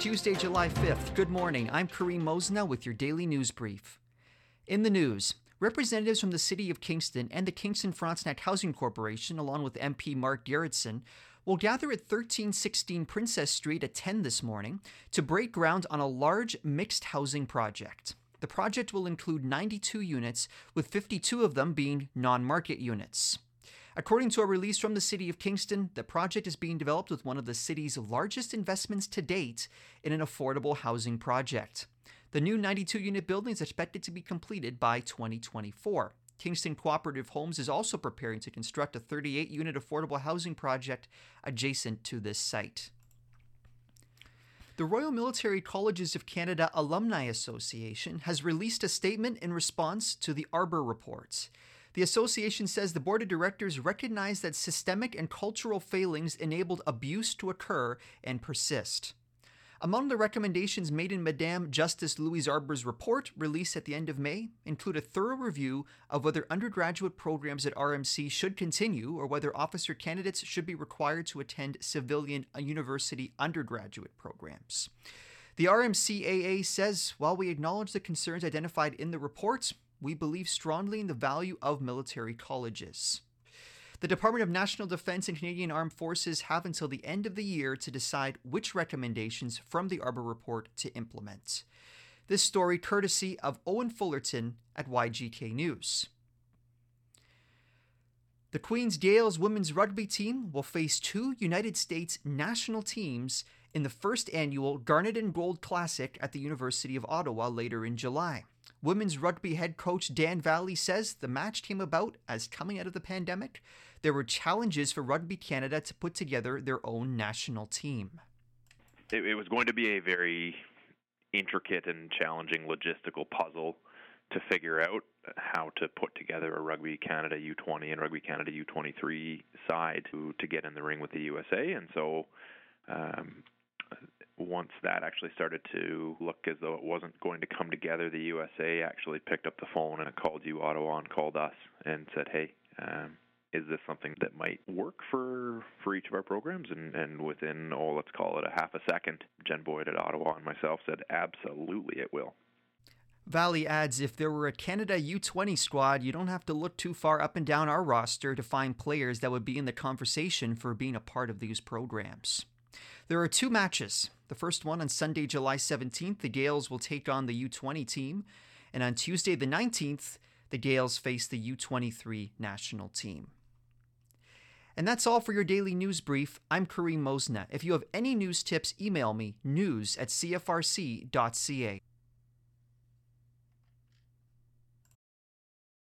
Tuesday, July 5th. Good morning. I'm Kareem Mosna with your daily news brief. In the news, representatives from the City of Kingston and the Kingston Frontenac Housing Corporation, along with MP Mark Gerretsen, will gather at 1316 Princess Street at 10 this morning to break ground on a large mixed housing project. The project will include 92 units, with 52 of them being non market units. According to a release from the City of Kingston, the project is being developed with one of the city's largest investments to date in an affordable housing project. The new 92 unit building is expected to be completed by 2024. Kingston Cooperative Homes is also preparing to construct a 38 unit affordable housing project adjacent to this site. The Royal Military Colleges of Canada Alumni Association has released a statement in response to the Arbour reports. The association says the board of directors recognize that systemic and cultural failings enabled abuse to occur and persist. Among the recommendations made in Madame Justice Louise Arbour's report, released at the end of May, include a thorough review of whether undergraduate programs at RMC should continue or whether officer candidates should be required to attend civilian uh, university undergraduate programs. The RMCAA says while we acknowledge the concerns identified in the report, we believe strongly in the value of military colleges. The Department of National Defense and Canadian Armed Forces have until the end of the year to decide which recommendations from the Arbour Report to implement. This story courtesy of Owen Fullerton at YGK News. The Queen's Gaels women's rugby team will face two United States national teams in the first annual Garnet and Gold Classic at the University of Ottawa later in July. Women's rugby head coach Dan Valley says the match came about as coming out of the pandemic, there were challenges for Rugby Canada to put together their own national team. It, it was going to be a very intricate and challenging logistical puzzle to figure out how to put together a Rugby Canada U20 and Rugby Canada U23 side to, to get in the ring with the USA. And so um, once that actually started to look as though it wasn't going to come together, the USA actually picked up the phone and called uOttawa and called us and said, "Hey, um, is this something that might work for for each of our programs?" And and within oh, let's call it a half a second, Jen Boyd at Ottawa and myself said, "Absolutely, it will." Valley adds if there were a Canada U20 squad, you don't have to look too far up and down our roster to find players that would be in the conversation for being a part of these programs. There are two matches. The first one on Sunday, July 17th, the Gaels will take on the U20 team. And on Tuesday, the 19th, the Gaels face the U23 national team. And that's all for your daily news brief. I'm Kareem Mosna. If you have any news tips, email me news at cfrc.ca.